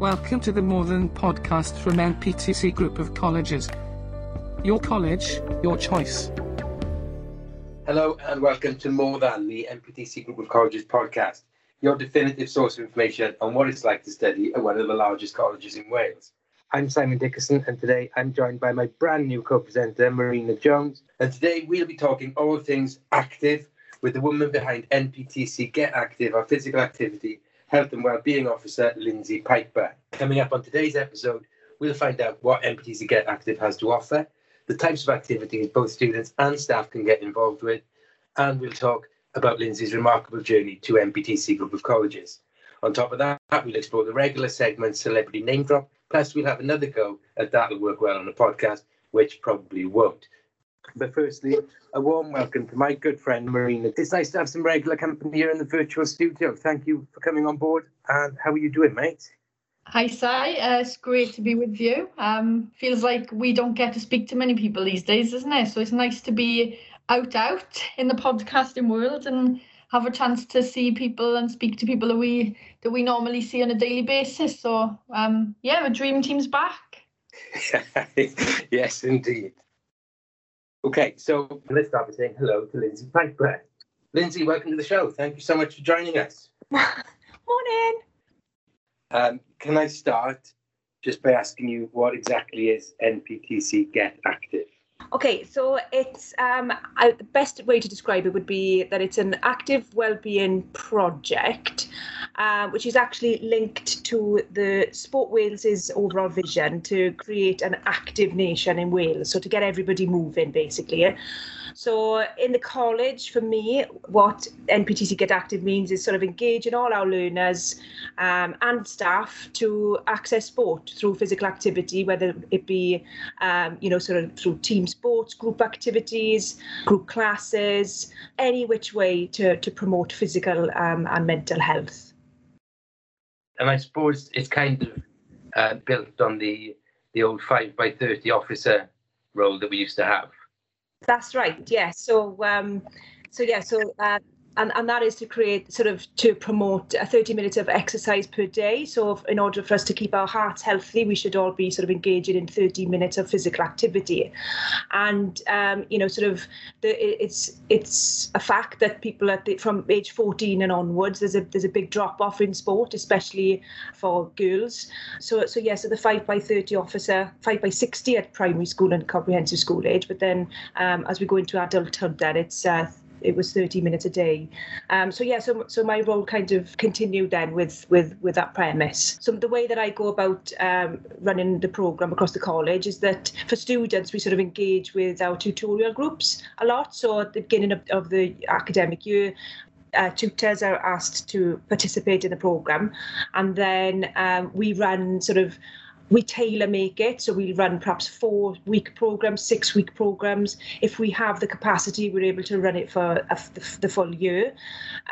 Welcome to the More Than podcast from NPTC Group of Colleges. Your college, your choice. Hello and welcome to More Than, the NPTC Group of Colleges podcast, your definitive source of information on what it's like to study at one of the largest colleges in Wales. I'm Simon Dickerson, and today I'm joined by my brand new co presenter, Marina Jones. And today we'll be talking all things active with the woman behind NPTC Get Active, our physical activity, health and wellbeing officer, Lindsay Piper. Coming up on today's episode, we'll find out what NPTC Get Active has to offer, the types of activities both students and staff can get involved with, and we'll talk about Lindsay's remarkable journey to NPTC Group of Colleges. On top of that, we'll explore the regular segment Celebrity Name Drop, plus we'll have another go at That'll Work Well on the podcast, which probably won't. But firstly, a warm welcome to my good friend Marina. It's nice to have some regular company here in the virtual studio. Thank you for coming on board. And how are you doing, mate? Hi, Si. Uh, it's great to be with you. Um, feels like we don't get to speak to many people these days, isn't it? So it's nice to be out, out in the podcasting world and have a chance to see people and speak to people that we that we normally see on a daily basis. So um, yeah, the dream team's back. yes, indeed. Okay, so let's start by saying hello to Lindsay Piper. Lindsay, welcome to the show. Thank you so much for joining us. Morning. Um, can I start just by asking you what exactly is NPTC Get Active? Okay, so it's um, I, the best way to describe it would be that it's an active well-being project, uh, which is actually linked to the Sport Wales's overall vision to create an active nation in Wales. So to get everybody moving, basically. So in the college, for me, what NPTC Get Active means is sort of engaging all our learners um, and staff to access sport through physical activity, whether it be, um, you know, sort of through team sports, group activities, group classes, any which way to, to promote physical um, and mental health. And I suppose it's kind of uh, built on the the old five by thirty officer role that we used to have. That's right. Yeah. So, um, so yeah. So uh, and, and that is to create sort of to promote a 30 minutes of exercise per day. So in order for us to keep our hearts healthy we should all be sort of engaging in 30 minutes of physical activity. And um, you know sort of the, it's it's a fact that people at the, from age 14 and onwards there's a there's a big drop off in sport especially for girls. So so yeah so the 5 by 30 officer 5 by 60 at primary school and comprehensive school age. But then um, as we go into adulthood then it's uh, it was 30 minutes a day. Um, so yeah, so so my role kind of continued then with with with that premise. So the way that I go about um, running the program across the college is that for students we sort of engage with our tutorial groups a lot. So at the beginning of, of the academic year, uh, tutors are asked to participate in the program, and then um, we run sort of we tailor make it. So we run perhaps four week programs six week programs. If we have the capacity we're able to run it for a, the, the, full year.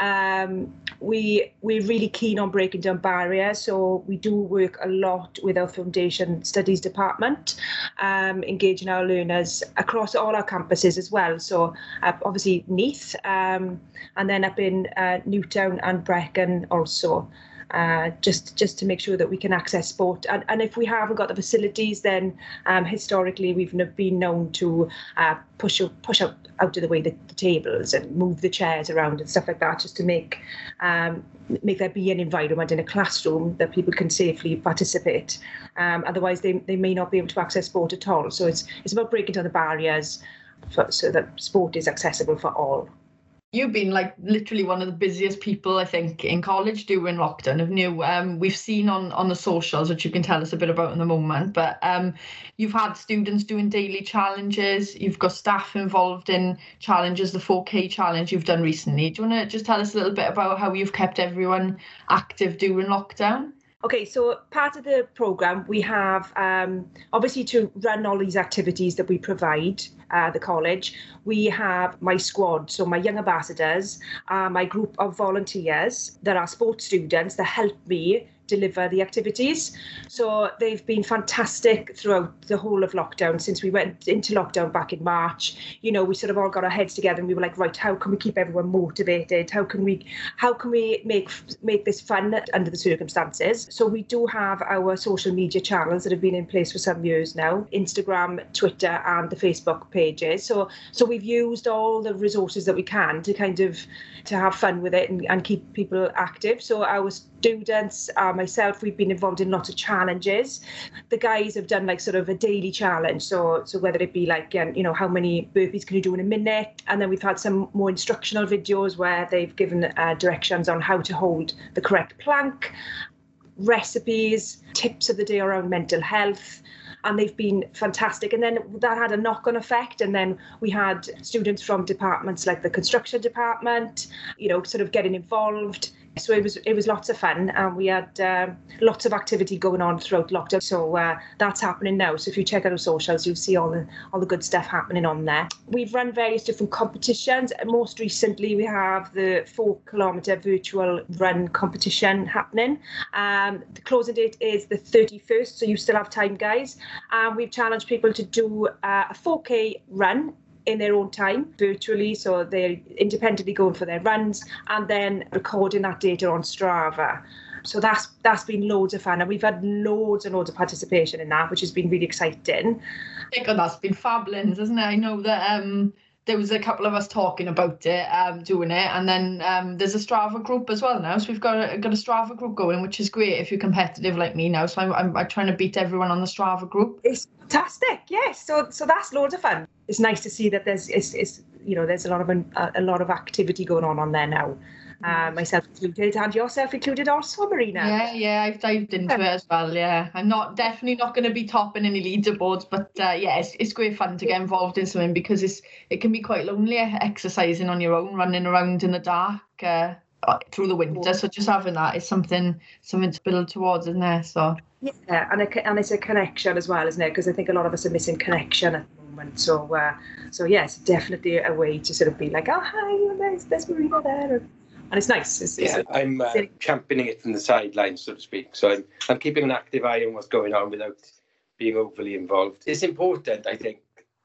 Um, we we're really keen on breaking down barriers. So we do work a lot with our foundation studies department um, engaging our learners across all our campuses as well. So uh, obviously Neath um, and then up in uh, Newtown and Brecon also uh, just just to make sure that we can access sport. And, and if we haven't got the facilities, then um, historically we've been known to uh, push push out out of the way the, the, tables and move the chairs around and stuff like that, just to make um, make there be an environment in a classroom that people can safely participate. Um, otherwise, they, they may not be able to access sport at all. So it's it's about breaking down the barriers for, so that sport is accessible for all you've been like literally one of the busiest people I think in college during lockdown of new um we've seen on on the socials which you can tell us a bit about in the moment but um you've had students doing daily challenges you've got staff involved in challenges the 4k challenge you've done recently. Do you want to just tell us a little bit about how you've kept everyone active during lockdown Okay, so part of the program, we have um, obviously to run all these activities that we provide uh, the college. We have my squad, so my young ambassadors, uh, my group of volunteers that are sports students that help me deliver the activities. So they've been fantastic throughout the whole of lockdown since we went into lockdown back in March. You know, we sort of all got our heads together and we were like, right, how can we keep everyone motivated? How can we how can we make make this fun under the circumstances? So we do have our social media channels that have been in place for some years now, Instagram, Twitter, and the Facebook pages. So so we've used all the resources that we can to kind of to have fun with it and, and keep people active. So our students, uh, myself, we've been involved in lots of challenges. The guys have done like sort of a daily challenge. So so whether it be like um, you know how many burpees can you do in a minute, and then we've had some more instructional videos where they've given uh, directions on how to hold the correct plank, recipes, tips of the day around mental health and they've been fantastic. And then that had a knock on effect. And then we had students from departments like the construction department, you know, sort of getting involved so it was it was lots of fun and we had uh, lots of activity going on throughout lockdown. So uh, that's happening now. So if you check out our socials you'll see all the all the good stuff happening on there. We've run various different competitions. Most recently we have the four kilometer virtual run competition happening. Um, the closing date is the 31st so you still have time guys. And we've challenged people to do uh, a 4k run in their own time virtually. So they're independently going for their runs and then recording that data on Strava. So that's that's been loads of fun, and we've had loads and loads of participation in that, which has been really exciting. Think that's been fabulous, isn't it? I know that um, there was a couple of us talking about it, um, doing it, and then um, there's a Strava group as well now. So we've got a, got a Strava group going, which is great if you're competitive like me now. So I'm, I'm, I'm trying to beat everyone on the Strava group. It's fantastic, yes. So so that's loads of fun. It's nice to see that there's it's, it's you know there's a lot of a, a lot of activity going on on there now uh, myself included, and yourself included also, Marina. Yeah, yeah, I've dived into it as well. Yeah, I'm not definitely not going to be topping any leaderboards, but uh, yeah, it's, it's great fun to get involved in something because it's it can be quite lonely exercising on your own, running around in the dark. Uh, uh through the winter so just having that is something something to build towards isn't there so yeah and, a, and it's a connection as well isn't it because i think a lot of us are missing connection at moment so uh, so yes definitely a way to sort of be like oh hi there's, there's marina there and it's nice. It's, yeah, it's, I'm uh, championing it from the sidelines, so to speak. So I'm I'm keeping an active eye on what's going on without being overly involved. It's important, I think,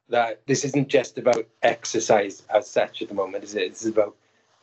that this isn't just about exercise as such at the moment, is it? It's about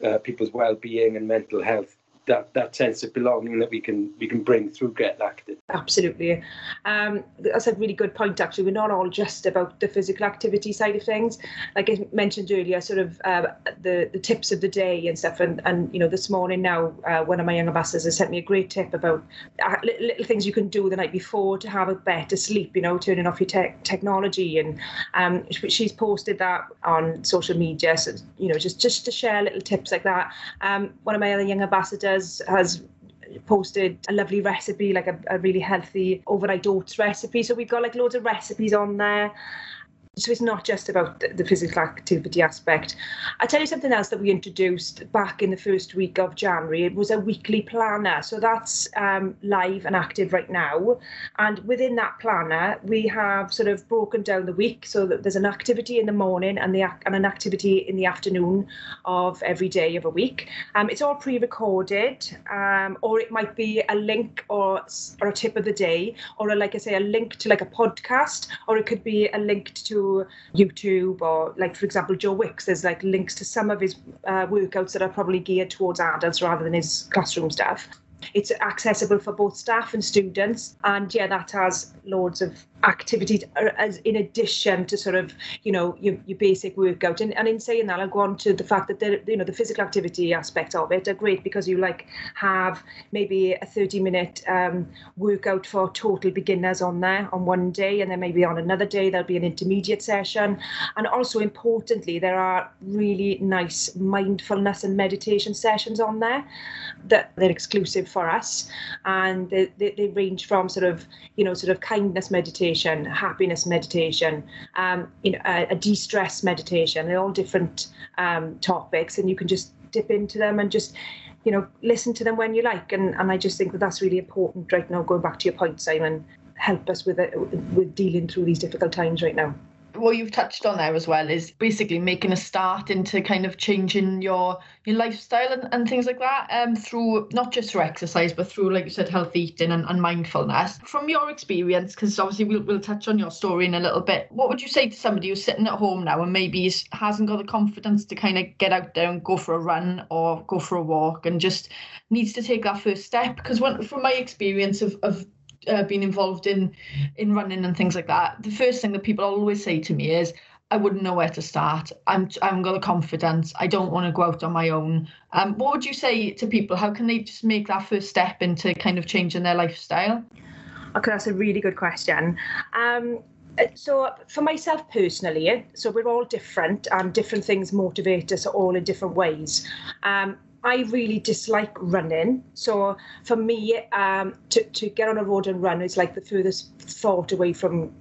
uh, people's well-being and mental health that that sense of belonging that we can we can bring through get active absolutely. Um, that's a really good point actually. We're not all just about the physical activity side of things. Like i mentioned earlier sort of uh, the the tips of the day and stuff and and you know this morning now uh, one of my young ambassadors has sent me a great tip about uh, little, things you can do the night before to have a better sleep you know turning off your te- technology. And um, she's posted that on social media so you know just just to share little tips like that. Um, one of my other young ambassadors has has posted a lovely recipe, like a, a really healthy overnight oats recipe. So we've got like loads of recipes on there. So it's not just about the physical activity aspect. I'll tell you something else that we introduced back in the first week of January. It was a weekly planner. So that's um, live and active right now. And within that planner, we have sort of broken down the week so that there's an activity in the morning and, the, and an activity in the afternoon of every day of a week. Um, it's all pre-recorded um, or it might be a link or, or a tip of the day or a, like I say, a link to like a podcast or it could be a link to YouTube or like for example Joe Wicks there's like links to some of his uh, workouts that are probably geared towards adults rather than his classroom staff. It's accessible for both staff and students and yeah that has loads of activities as in addition to sort of you know your, your basic workout. And, and in saying that i'll go on to the fact that the you know the physical activity aspect of it are great because you like have maybe a 30 minute um, workout for total beginners on there on one day. And then maybe on another day there'll be an intermediate session. And also importantly there are really nice mindfulness and meditation sessions on there that they're exclusive for us. And they, they, they range from sort of you know sort of kindness meditation meditation, happiness meditation, um, you know, a, a de-stress meditation. They're all different um, topics, and you can just dip into them and just you know listen to them when you like. And and I just think that that's really important right now. Going back to your point, Simon, help us with it with dealing through these difficult times right now what you've touched on there as well is basically making a start into kind of changing your your lifestyle and, and things like that um through not just through exercise but through like you said healthy eating and, and mindfulness. From your experience because obviously we'll, we'll touch on your story in a little bit what would you say to somebody who's sitting at home now and maybe hasn't got the confidence to kind of get out there and go for a run or go for a walk and just needs to take that first step? Because from my experience of, of uh, been involved in in running and things like that, the first thing that people always say to me is, "I wouldn't know where to start. I'm I haven't got the confidence. I don't want to go out on my own." Um, what would you say to people? How can they just make that first step into kind of changing their lifestyle? Okay, that's a really good question. Um, so for myself personally, so we're all different and different things motivate us all in different ways. Um, I really dislike running. So for me, um, to, to get on a road and run is like the furthest thought away from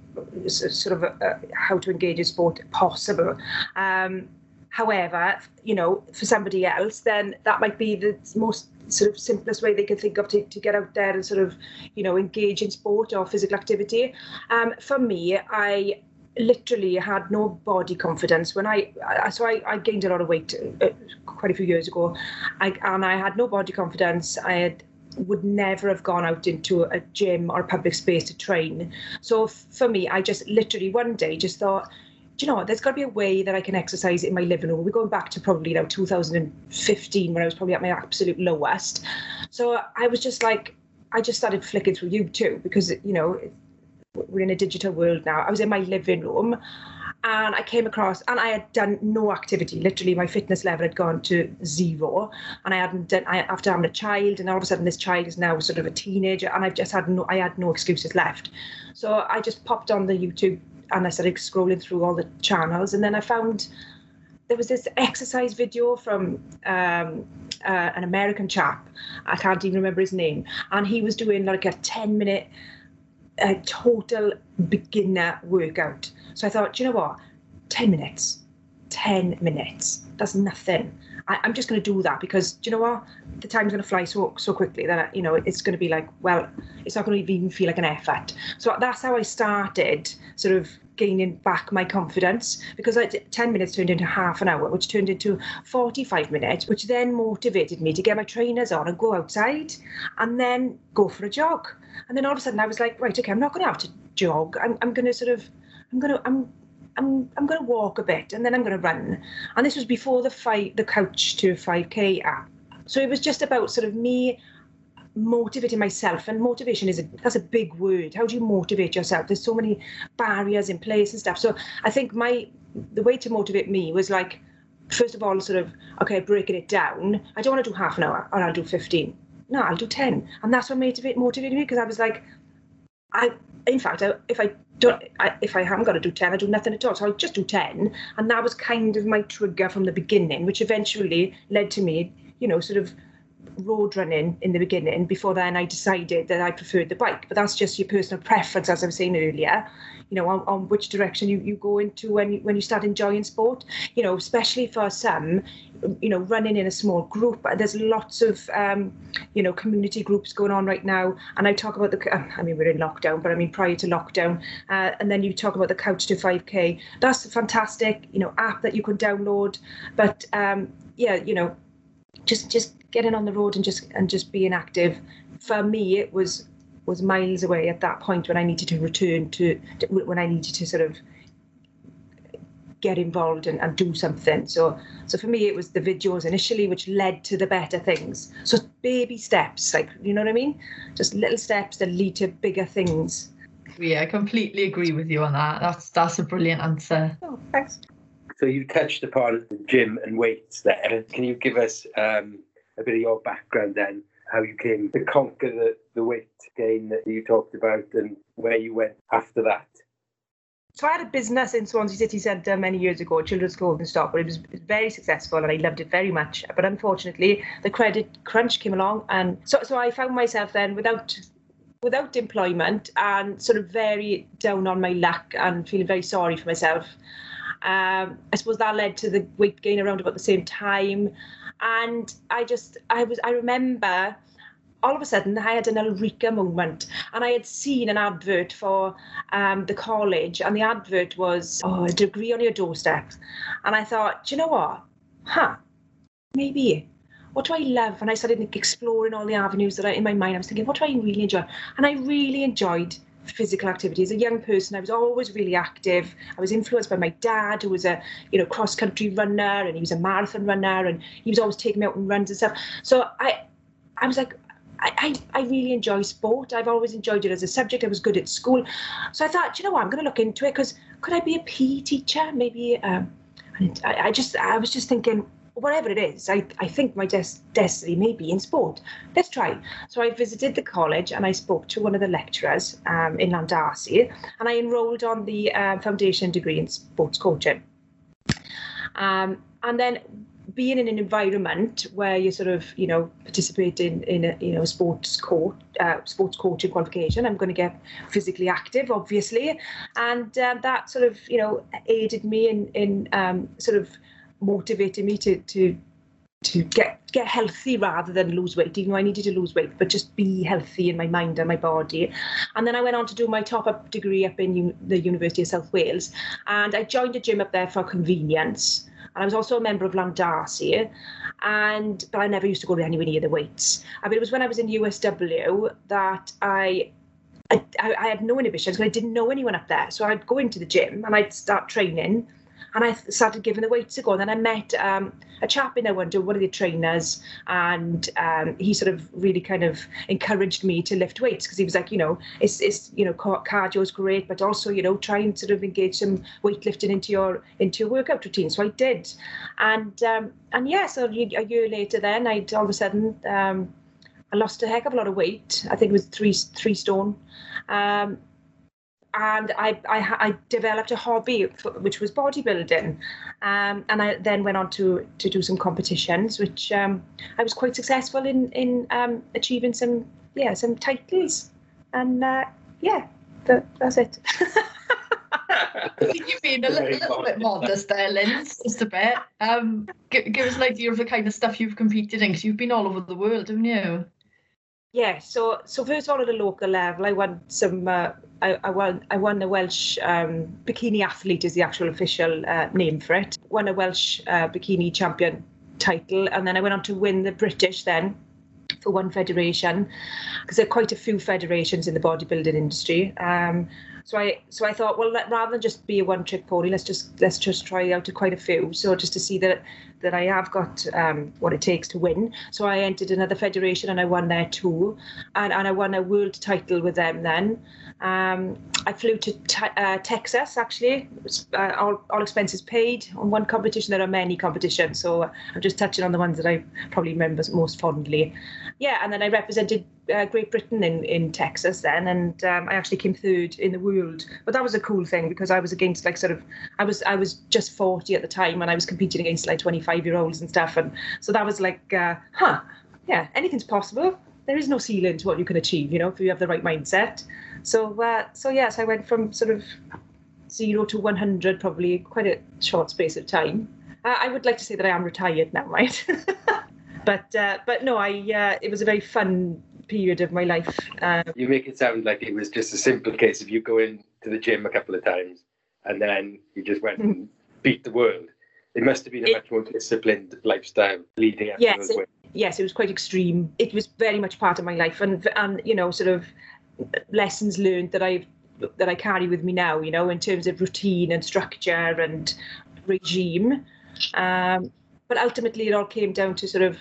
sort of a, a, how to engage in sport possible. Um, however, you know, for somebody else, then that might be the most sort of simplest way they can think of to, to get out there and sort of, you know, engage in sport or physical activity. Um, for me, I literally had no body confidence. When I, I so I, I, gained a lot of weight uh, quite a few years ago. I, and I had no body confidence. I had would never have gone out into a gym or a public space to train. So for me I just literally one day just thought do you know what? There's got to be a way that I can exercise in my living room. We're going back to probably now 2015 when I was probably at my absolute lowest. So I was just like I just started flicking through YouTube because you know we're in a digital world now. I was in my living room and I came across and I had done no activity. Literally, my fitness level had gone to zero, and I hadn't done. I, after having a child, and all of a sudden, this child is now sort of a teenager, and I've just had no. I had no excuses left, so I just popped on the YouTube and I started scrolling through all the channels, and then I found there was this exercise video from um, uh, an American chap. I can't even remember his name, and he was doing like a ten minute a total beginner workout. So I thought, you know what? 10 minutes. 10 minutes. That's nothing. I, am just going to do that because, do you know what? The time's going to fly so so quickly that, you know, it's going to be like, well, it's not going to even feel like an effort. So that's how I started sort of gaining back my confidence because I, 10 minutes turned into half an hour, which turned into 45 minutes, which then motivated me to get my trainers on and go outside and then go for a jog. And then all of a sudden I was like, right, okay, I'm not going to have to jog. I'm, I'm going to sort of, I'm going to, I'm, I'm, I'm going to walk a bit and then I'm going to run. And this was before the fight, the Couch to 5K app. So it was just about sort of me motivating myself and motivation is a, that's a big word how do you motivate yourself there's so many barriers in place and stuff so i think my the way to motivate me was like first of all sort of okay breaking it down i don't want to do half an hour or i'll do 15 no i'll do 10 and that's what motivate, motivated me because i was like i in fact I, if i don't I, if i haven't got to do 10 i do nothing at all. So i'll just do 10 and that was kind of my trigger from the beginning which eventually led to me you know sort of road running in the beginning. Before then, I decided that I preferred the bike, but that's just your personal preference, as I was saying earlier. You know, on, on which direction you, you go into when you, when you start enjoying sport. You know, especially for some, you know, running in a small group. There's lots of, um, you know, community groups going on right now. And I talk about the, I mean, we're in lockdown, but I mean, prior to lockdown. Uh, and then you talk about the Couch to 5K. That's a fantastic, you know, app that you can download. But um, yeah, you know, just just getting on the road and just and just being active for me it was was miles away at that point when I needed to return to, to when I needed to sort of get involved and, and do something. So so for me it was the videos initially which led to the better things. So baby steps, like you know what I mean? Just little steps that lead to bigger things. Yeah, I completely agree with you on that. That's that's a brilliant answer. Oh, thanks. So you touched upon the gym and weights there. Can you give us um, a bit of your background then, how you came to conquer the, the weight gain that you talked about and where you went after that. So I had a business in Swansea City Centre many years ago, Children's Clothing Stock, but it was very successful and I loved it very much. But unfortunately, the credit crunch came along, and so so I found myself then without without employment and sort of very down on my luck and feeling very sorry for myself. Um, I suppose that led to the weight gain around about the same time and I just I was I remember all of a sudden I had an Eureka moment and I had seen an advert for um, the college and the advert was oh, a degree on your doorstep. And I thought, do you know what? Huh, maybe. What do I love? And I started exploring all the avenues that I, in my mind, I was thinking, what do I really enjoy? And I really enjoyed physical activity. As a young person, I was always really active. I was influenced by my dad, who was a you know cross country runner, and he was a marathon runner, and he was always taking me out on runs and stuff. So I, I was like. I, I, I really enjoy sport. I've always enjoyed it as a subject. I was good at school. So I thought, you know what, I'm going to look into it because could I be a PE teacher? Maybe um, I, I just, I was just thinking, whatever it is, I, I think my des- destiny may be in sport. Let's try. So I visited the college and I spoke to one of the lecturers um, in Llandarcy and I enrolled on the uh, foundation degree in sports coaching. Um, and then being in an environment where you sort of you know participate in a you know sports coach uh, sports coaching qualification i'm going to get physically active obviously and um, that sort of you know aided me in in um, sort of motivated me to to to get get healthy rather than lose weight. Even though i needed to lose weight but just be healthy in my mind and my body. And then i went on to do my top up degree up in the university of south wales. And i joined a gym up there for convenience. And I was also a member of Llandarcy, and but I never used to go anywhere near the weights. I mean, it was when I was in USW that I I, I had no inhibitions because I didn't know anyone up there. So I'd go into the gym and I'd start training and I started giving the weights a go. And then I met um, a chap in one one of the trainers, and um, he sort of really kind of encouraged me to lift weights because he was like, you know, it's, it's you know, cardio is great, but also, you know, try and sort of engage some weightlifting into your into your workout routine. So I did, and um, and yeah, so a year later, then I'd all of a sudden. Um, I lost a heck of a lot of weight. I think it was three three stone, um, and I, I, I developed a hobby for, which was bodybuilding, um, and I then went on to to do some competitions, which um, I was quite successful in in um, achieving some yeah some titles, and uh, yeah, that, that's it. You've been a little, little bit modest there, Lynn, just a bit. Um, give, give us an idea of the kind of stuff you've competed in, because you've been all over the world, haven't you? Yeah, so so first of all at a local level, I won some. Uh, I, I won I won the Welsh um, bikini athlete is the actual official uh, name for it. Won a Welsh uh, bikini champion title, and then I went on to win the British then for one federation because there are quite a few federations in the bodybuilding industry. Um, so I so I thought, well, let, rather than just be a one trick pony, let's just let's just try out to quite a few. So just to see that that I have got um, what it takes to win. So I entered another federation and I won there too, and and I won a world title with them then. Um, I flew to uh, Texas actually, uh, all, all expenses paid on one competition. There are many competitions, so I'm just touching on the ones that I probably remember most fondly. Yeah, and then I represented uh, Great Britain in, in Texas then, and um, I actually came third in the world. But that was a cool thing because I was against like sort of I was I was just 40 at the time, and I was competing against like 25 year olds and stuff, and so that was like, uh, huh, yeah, anything's possible. There is no ceiling to what you can achieve, you know, if you have the right mindset. So uh, so yes, I went from sort of zero to 100 probably quite a short space of time. Uh, I would like to say that I am retired now, right? but uh, but no, I uh, it was a very fun period of my life. Um, you make it sound like it was just a simple case of you going to the gym a couple of times and then you just went and beat the world. It must have been a much more disciplined lifestyle leading up Yes, to those it- yes, it was quite extreme. It was very much part of my life, and and you know, sort of lessons learned that I that I carry with me now. You know, in terms of routine and structure and regime. Um, but ultimately, it all came down to sort of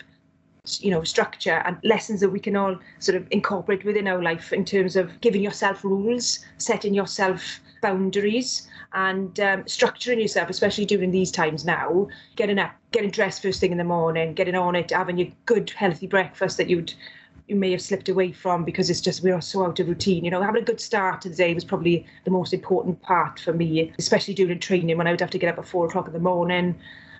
you know structure and lessons that we can all sort of incorporate within our life in terms of giving yourself rules setting yourself boundaries and um, structuring yourself especially during these times now getting up getting dressed first thing in the morning getting on it having your good healthy breakfast that you'd you may have slipped away from because it's just we're so out of routine you know having a good start to the day was probably the most important part for me especially during training when i would have to get up at four o'clock in the morning.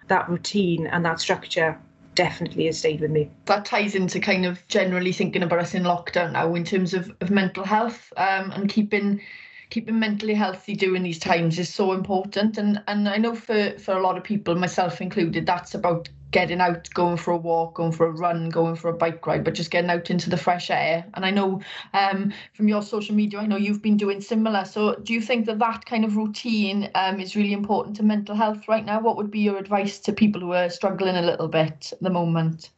That routine and that structure definitely has stayed with me. That ties into kind of generally thinking about us in lockdown now in terms of, of mental health um, and keeping keeping mentally healthy during these times is so important. And and I know for for a lot of people myself included that's about getting out, going for a walk, going for a run, going for a bike ride, but just getting out into the fresh air. And I know um, from your social media, I know you've been doing similar. So do you think that that kind of routine um, is really important to mental health right now? What would be your advice to people who are struggling a little bit at the moment?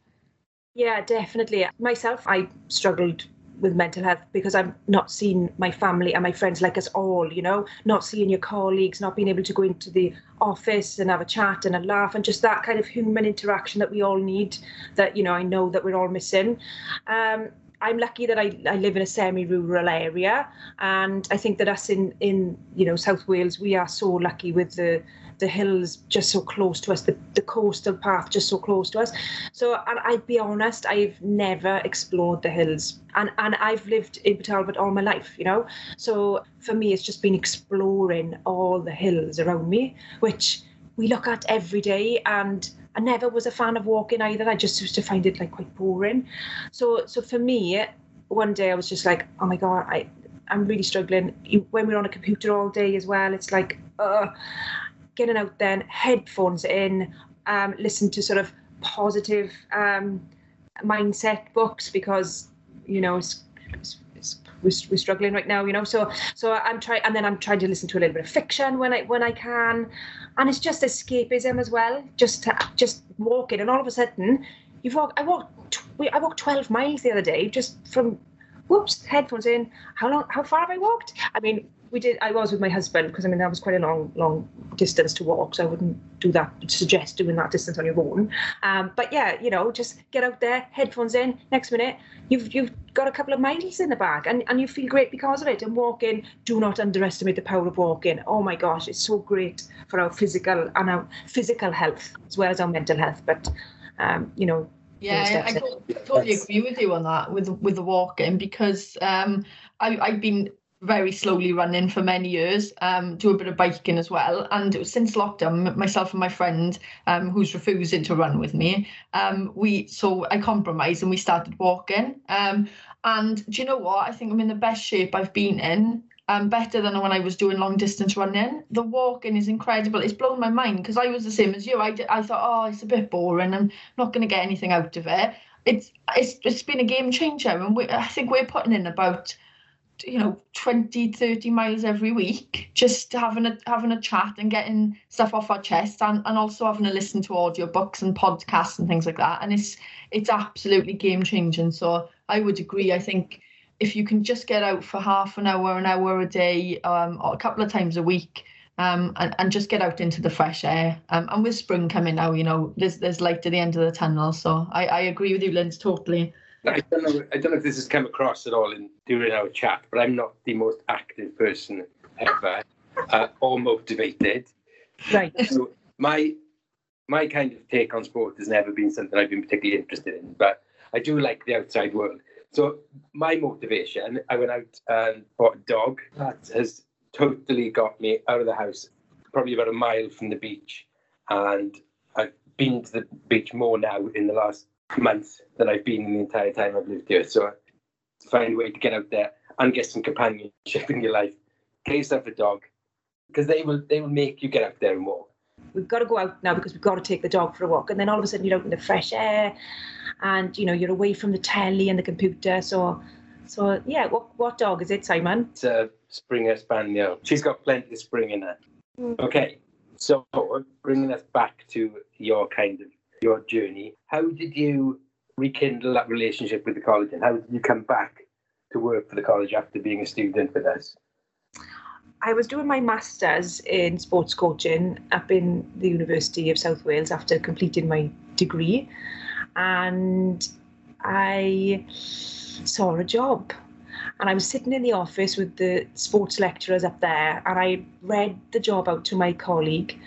Yeah, definitely. Myself, I struggled with mental health because I'm not seeing my family and my friends like us all, you know, not seeing your colleagues, not being able to go into the office and have a chat and a laugh and just that kind of human interaction that we all need that, you know, I know that we're all missing. Um, I'm lucky that I, I live in a semi-rural area and I think that us in, in you know South Wales we are so lucky with the the hills just so close to us, the, the coastal path just so close to us. So, and I'd be honest, I've never explored the hills, and and I've lived in Talbot all my life, you know. So for me, it's just been exploring all the hills around me, which we look at every day, and I never was a fan of walking either. I just used to find it like quite boring. So so for me, one day I was just like, oh my god, I I'm really struggling. When we're on a computer all day as well, it's like, uh, getting out then, headphones in, um, listen to sort of positive um, mindset books because you know it's, it's, it's, we're, we're struggling right now, you know. So so I'm trying, and then I'm trying to listen to a little bit of fiction when I when I can, and it's just escapism as well. Just to, just walking, and all of a sudden, you've walked. I walked. I walked 12 miles the other day just from whoops, headphones in. How long? How far have I walked? I mean, we did. I was with my husband because I mean that was quite a long, long distance to walk, so I wouldn't do that. Suggest doing that distance on your own. Um, but yeah, you know, just get out there, headphones in. Next minute, you've you've got a couple of miles in the bag, and and you feel great because of it. And walking, do not underestimate the power of walking. Oh my gosh, it's so great for our physical and our physical health as well as our mental health. But um, you know, yeah, I, I totally agree with you on that with with the walking because um, I, I've been very slowly running for many years, um, do a bit of biking as well. And since lockdown, myself and my friend, um, who's refusing to run with me, um, we so I compromised and we started walking. Um, and do you know what? I think I'm in the best shape I've been in. Um, better than when I was doing long distance running. The walking is incredible. It's blown my mind because I was the same as you. I, I thought, oh, it's a bit boring. I'm not going to get anything out of it. It's it's it's been a game changer, and we, I think we're putting in about you know 20 30 miles every week just having a having a chat and getting stuff off our chest and, and also having to listen to audio books and podcasts and things like that. And it's it's absolutely game changing. So i would agree. I think if you can just get out for half an hour an hour a day um, or a couple of times a week um, and, and just get out into the fresh air. Um, and with spring coming now you know there's there's light at the end of the tunnel. So i i agree with you Linz totally I don't know. I don't know if this has come across at all in during our chat, but I'm not the most active person ever, uh, or motivated. Right. So my my kind of take on sport has never been something I've been particularly interested in, but I do like the outside world. So my motivation, I went out and bought a dog that has totally got me out of the house, probably about a mile from the beach, and I've been to the beach more now in the last months that I've been in the entire time I've lived here. So find a way to get out there and get some companionship in your life. Get yourself a dog because they will they will make you get out there and walk. We've got to go out now because we've got to take the dog for a walk, and then all of a sudden you're out in the fresh air, and you know you're away from the telly and the computer. So, so yeah, what what dog is it, Simon? It's a Springer Spaniel. She's got plenty of spring in her. Mm. Okay, so bringing us back to your kind of your journey. How did you rekindle that relationship with the college and how did you come back to work for the college after being a student with us? I was doing my master's in sports coaching up in the University of South Wales after completing my degree, and I saw a job. And I was sitting in the office with the sports lecturers up there, and I read the job out to my colleague,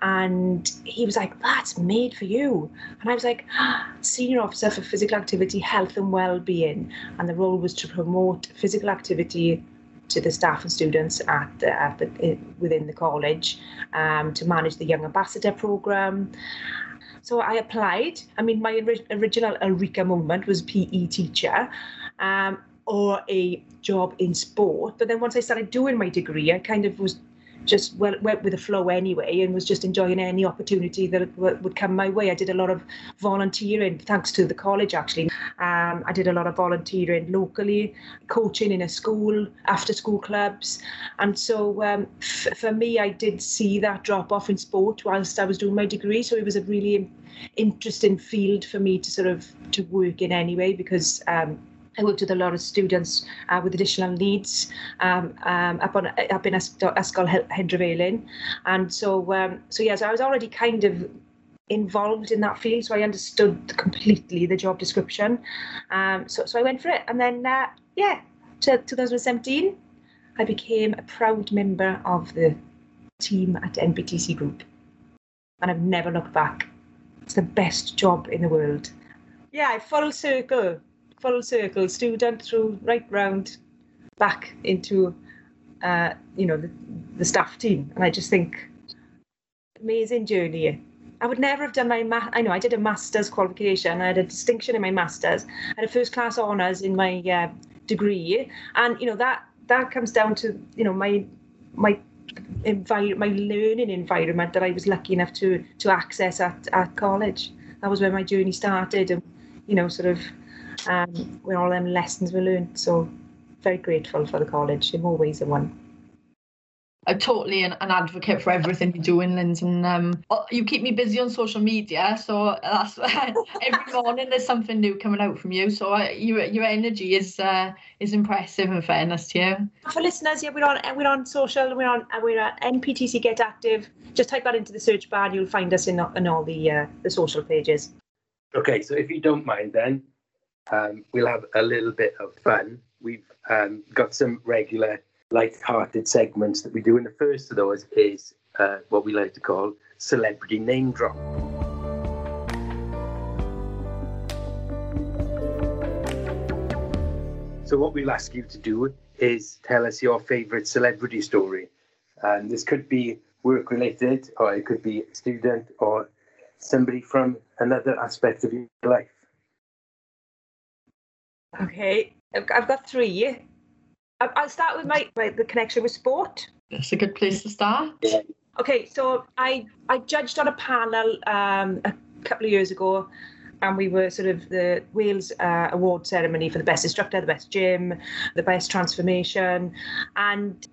and he was like, That's made for you. And I was like, ah, Senior Officer for Physical Activity, Health and Wellbeing. And the role was to promote physical activity to the staff and students at the, at the within the college, um, to manage the Young Ambassador program. So I applied. I mean, my original Eureka moment was PE teacher. Um, or a job in sport. But then once I started doing my degree, I kind of was just went, went with the flow anyway and was just enjoying any opportunity that would come my way. I did a lot of volunteering, thanks to the college actually. Um, I did a lot of volunteering locally, coaching in a school, after school clubs. And so um, f- for me, I did see that drop off in sport whilst I was doing my degree. So it was a really interesting field for me to sort of to work in anyway because um, I worked with a lot of students uh, with additional needs um, um, up on up in Ysgol Hendrefelin, and so um, so yeah, so I was already kind of involved in that field, so I understood completely the job description. Um, so so I went for it, and then uh, yeah, to 2017, I became a proud member of the team at NPTC Group, and I've never looked back. It's the best job in the world. Yeah, full circle full circle, student through right round back into, uh, you know, the, the staff team. And I just think, amazing journey. I would never have done my math. I know I did a master's qualification. I had a distinction in my master's. I had a first class honours in my uh, degree, and you know that that comes down to you know my my envir- my learning environment that I was lucky enough to to access at at college. That was where my journey started, and you know, sort of um, where all them lessons we learned. So very grateful for the college in more ways than one. I'm totally an, an advocate for everything you're doing, Linz, and um, oh, you keep me busy on social media. So that's every morning there's something new coming out from you. So uh, your your energy is uh, is impressive. In fairness to you. For listeners, yeah, we're on we're on social. We're on we're at NPTC Get Active. Just type that into the search bar, and you'll find us in in all the uh, the social pages. Okay, so if you don't mind, then um, we'll have a little bit of fun. We've um, got some regular light-hearted segments that we do, and the first of those is uh, what we like to call celebrity name drop. So what we'll ask you to do is tell us your favourite celebrity story. And this could be work related, or it could be a student, or somebody from another aspect of your life. Okay, I've got three. I'll start with my, my the connection with sport. That's a good place to start. Okay, so I I judged on a panel um, a couple of years ago, and we were sort of the Wales uh, award ceremony for the best instructor, the best gym, the best transformation, and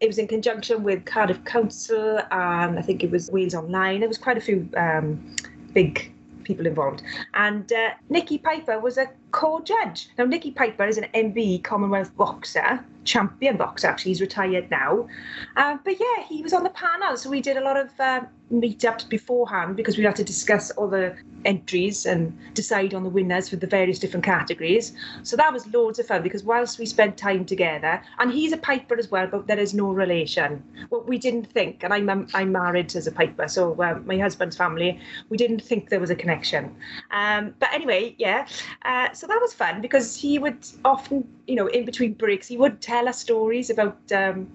it was in conjunction with Cardiff Council and I think it was Wales Online. There was quite a few um, big people involved. And uh, Nicky Piper was a co-judge. Now, Nicky Piper is an MB Commonwealth boxer, champion boxer. Actually, he's retired now. Uh, but yeah, he was on the panel, so we did a lot of uh, meetups beforehand because we had to discuss all the entries and decide on the winners for the various different categories. So that was loads of fun because whilst we spent time together, and he's a piper as well, but there is no relation. What we didn't think, and I'm I'm married as a piper, so uh, my husband's family, we didn't think there was a connection. Um, but anyway, yeah. Uh, so that was fun because he would often, you know, in between breaks, he would tell us stories about. Um,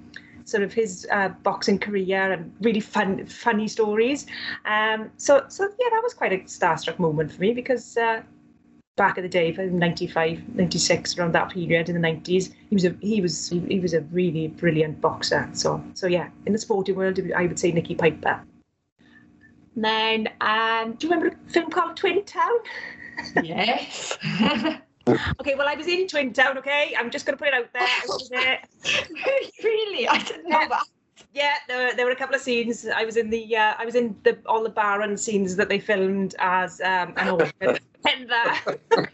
sort of his uh, boxing career and really fun, funny stories. Um, so, so yeah, that was quite a starstruck moment for me because uh, back in the day, 95, 96, around that period in the 90s, he was a he was he was a really brilliant boxer. So, so yeah, in the sporting world, I would say Nicky Piper. And then, um, do you remember a film called Twin Town? Yes. okay, well, I was in Twin Town, okay? I'm just going to put it out there. really? I didn't know that. Yeah, there were, there were a couple of scenes. I was in the uh, I was in the all the Baron scenes that they filmed as um, an orphan. and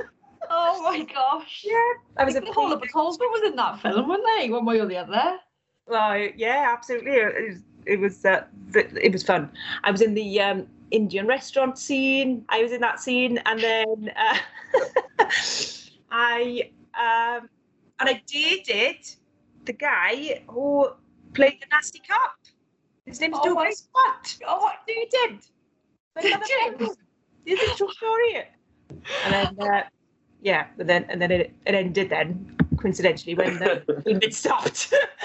oh my gosh! Yeah, I was a Paula Butolsma was in that film, weren't they? One way or the other. Well, yeah, absolutely. It was it was, uh, it was fun. I was in the um, Indian restaurant scene. I was in that scene, and then uh, I um, and I dated the guy who played the nasty cop. His name's oh Dougray Scott. Oh, what do you did? Did This is true story. And then, uh, yeah, but then and then it, it ended then coincidentally when the it stopped.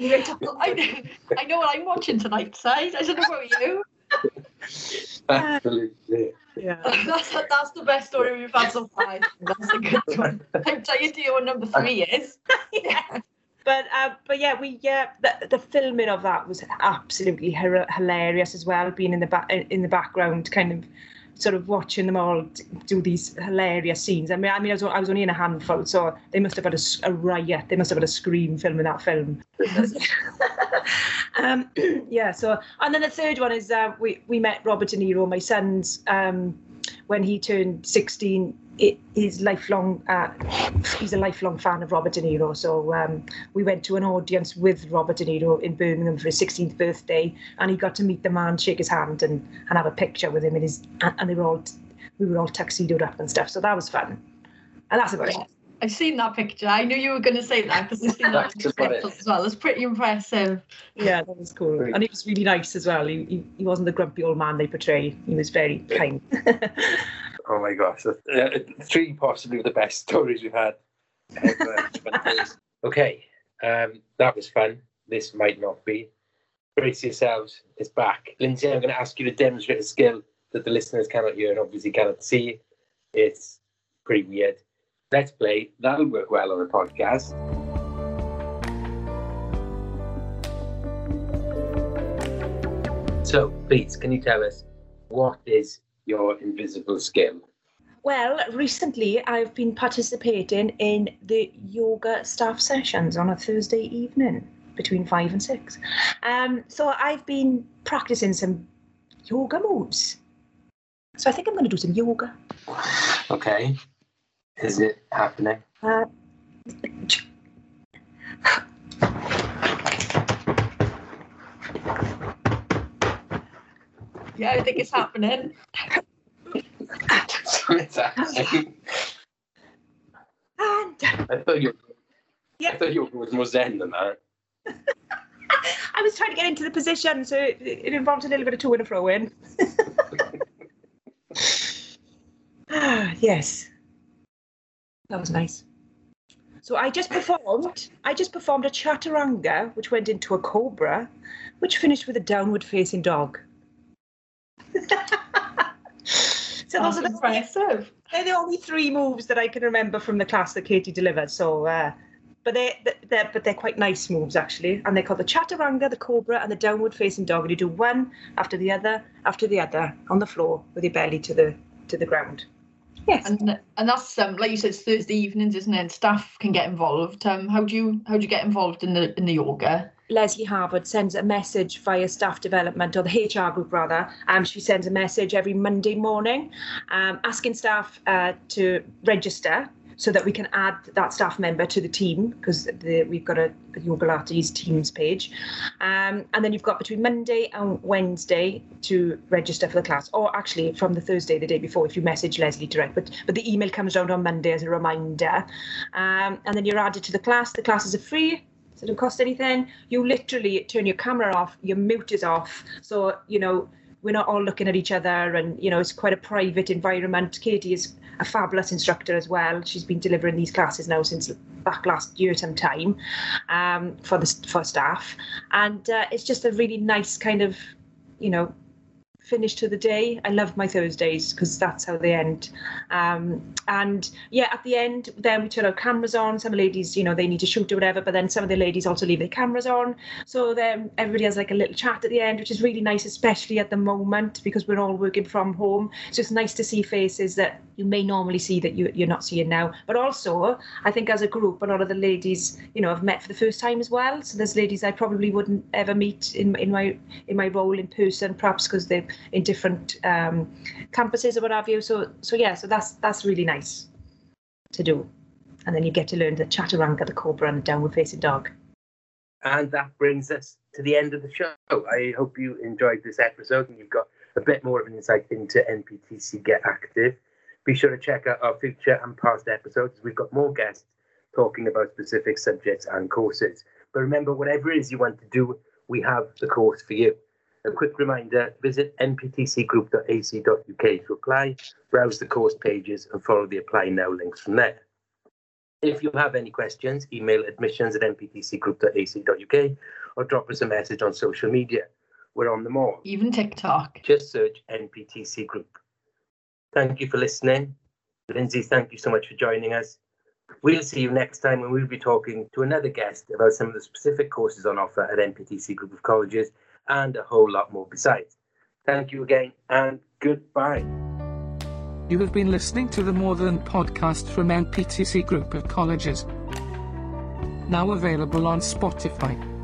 I, know, I know what I'm watching tonight, Side. I don't know about you. Absolutely. Yeah. that's, that's the best story we've had so far. That's a good one. I'm telling you what number three is. yeah. but uh, but yeah, we yeah the, the filming of that was absolutely her- hilarious as well. Being in the back in the background, kind of sort of watching them all do these hilarious scenes. I mean, I mean, I was, I was only in a handful, so they must have had a, a riot. They must have had a scream film in that film. um, yeah. So, and then the third one is uh, we we met Robert De Niro, my son's, um, when he turned sixteen. It, he's lifelong. Uh, he's a lifelong fan of Robert De Niro. So um, we went to an audience with Robert De Niro in Birmingham for his 16th birthday, and he got to meet the man, shake his hand, and and have a picture with him. And his and they were all we were all tuxedoed up and stuff. So that was fun. And that's about it. I've seen that picture. I knew you were going to say that because I've seen that That's it. as well. It's pretty impressive. Yeah, that was cool. Great. And he was really nice as well. He, he, he wasn't the grumpy old man they portray. He was very kind. Oh my gosh, uh, three possibly the best stories we've had. okay, um, that was fun. This might not be. Brace yourselves, it's back. Lindsay, I'm going to ask you to demonstrate a skill that the listeners cannot hear and obviously cannot see. It's pretty weird. Let's play. That'll work well on a podcast. So, please, can you tell us what is your invisible skill? well, recently I've been participating in the yoga staff sessions on a Thursday evening between five and six. Um, so I've been practicing some yoga moves. So I think I'm going to do some yoga. Okay. Is it happening? Uh, Yeah, I think it's happening. it's happening. and I thought you. Yeah. I thought yoga was more zen than that. I was trying to get into the position, so it, it involved a little bit of to and fro in. ah, yes. That was nice. So I just performed. I just performed a chaturanga, which went into a cobra, which finished with a downward facing dog. So those That's are the impressive. they're the only three moves that I can remember from the class that Katie delivered. So, uh, but they they're but they're quite nice moves actually, and they're called the chaturanga, the cobra, and the downward facing dog. And you do one after the other after the other on the floor with your belly to the to the ground. Yes. And and that's um like you said, it's Thursday evenings, isn't it? Staff can get involved. Um, how do you how do you get involved in the in the yoga? Leslie Harvard sends a message via staff development or the HR group rather. Um, she sends a message every Monday morning, um, asking staff uh, to register so that we can add that staff member to the team because we've got a, Yogalates Teams page. Um, and then you've got between Monday and Wednesday to register for the class, or actually from the Thursday, the day before, if you message Leslie direct. But but the email comes around on Monday as a reminder, um, and then you're added to the class. The classes are free. It doesn't cost anything. You literally turn your camera off, your mute is off. So, you know, we're not all looking at each other and, you know, it's quite a private environment. Katie is a fabulous instructor as well. She's been delivering these classes now since back last year sometime um, for the for staff. And uh, it's just a really nice kind of, you know, finish to the day. I love my Thursdays because that's how they end. Um, and yeah, at the end, then we turn our cameras on. Some ladies, you know, they need to shoot or whatever, but then some of the ladies also leave their cameras on. So then everybody has like a little chat at the end, which is really nice, especially at the moment because we're all working from home. So it's nice to see faces that you may normally see that you, you're not seeing now. But also, I think as a group, a lot of the ladies, you know, have met for the first time as well. So there's ladies I probably wouldn't ever meet in in my in my role in person, perhaps because they're in different um, campuses or what have you. So so yeah, so that's that's really nice to do. And then you get to learn the chaturanga, the cobra, and the downward facing dog. And that brings us to the end of the show. I hope you enjoyed this episode and you've got a bit more of an insight into NPTC Get Active. Be sure to check out our future and past episodes. We've got more guests talking about specific subjects and courses. But remember, whatever it is you want to do, we have the course for you. A quick reminder visit nptcgroup.ac.uk to apply, browse the course pages, and follow the apply now links from there. If you have any questions, email admissions at nptcgroup.ac.uk or drop us a message on social media. We're on them all. Even TikTok. Just search NPTC Group. Thank you for listening. Lindsay, thank you so much for joining us. We'll see you next time when we'll be talking to another guest about some of the specific courses on offer at NPTC Group of Colleges and a whole lot more besides. Thank you again and goodbye. You have been listening to the More Than podcast from NPTC Group of Colleges. Now available on Spotify.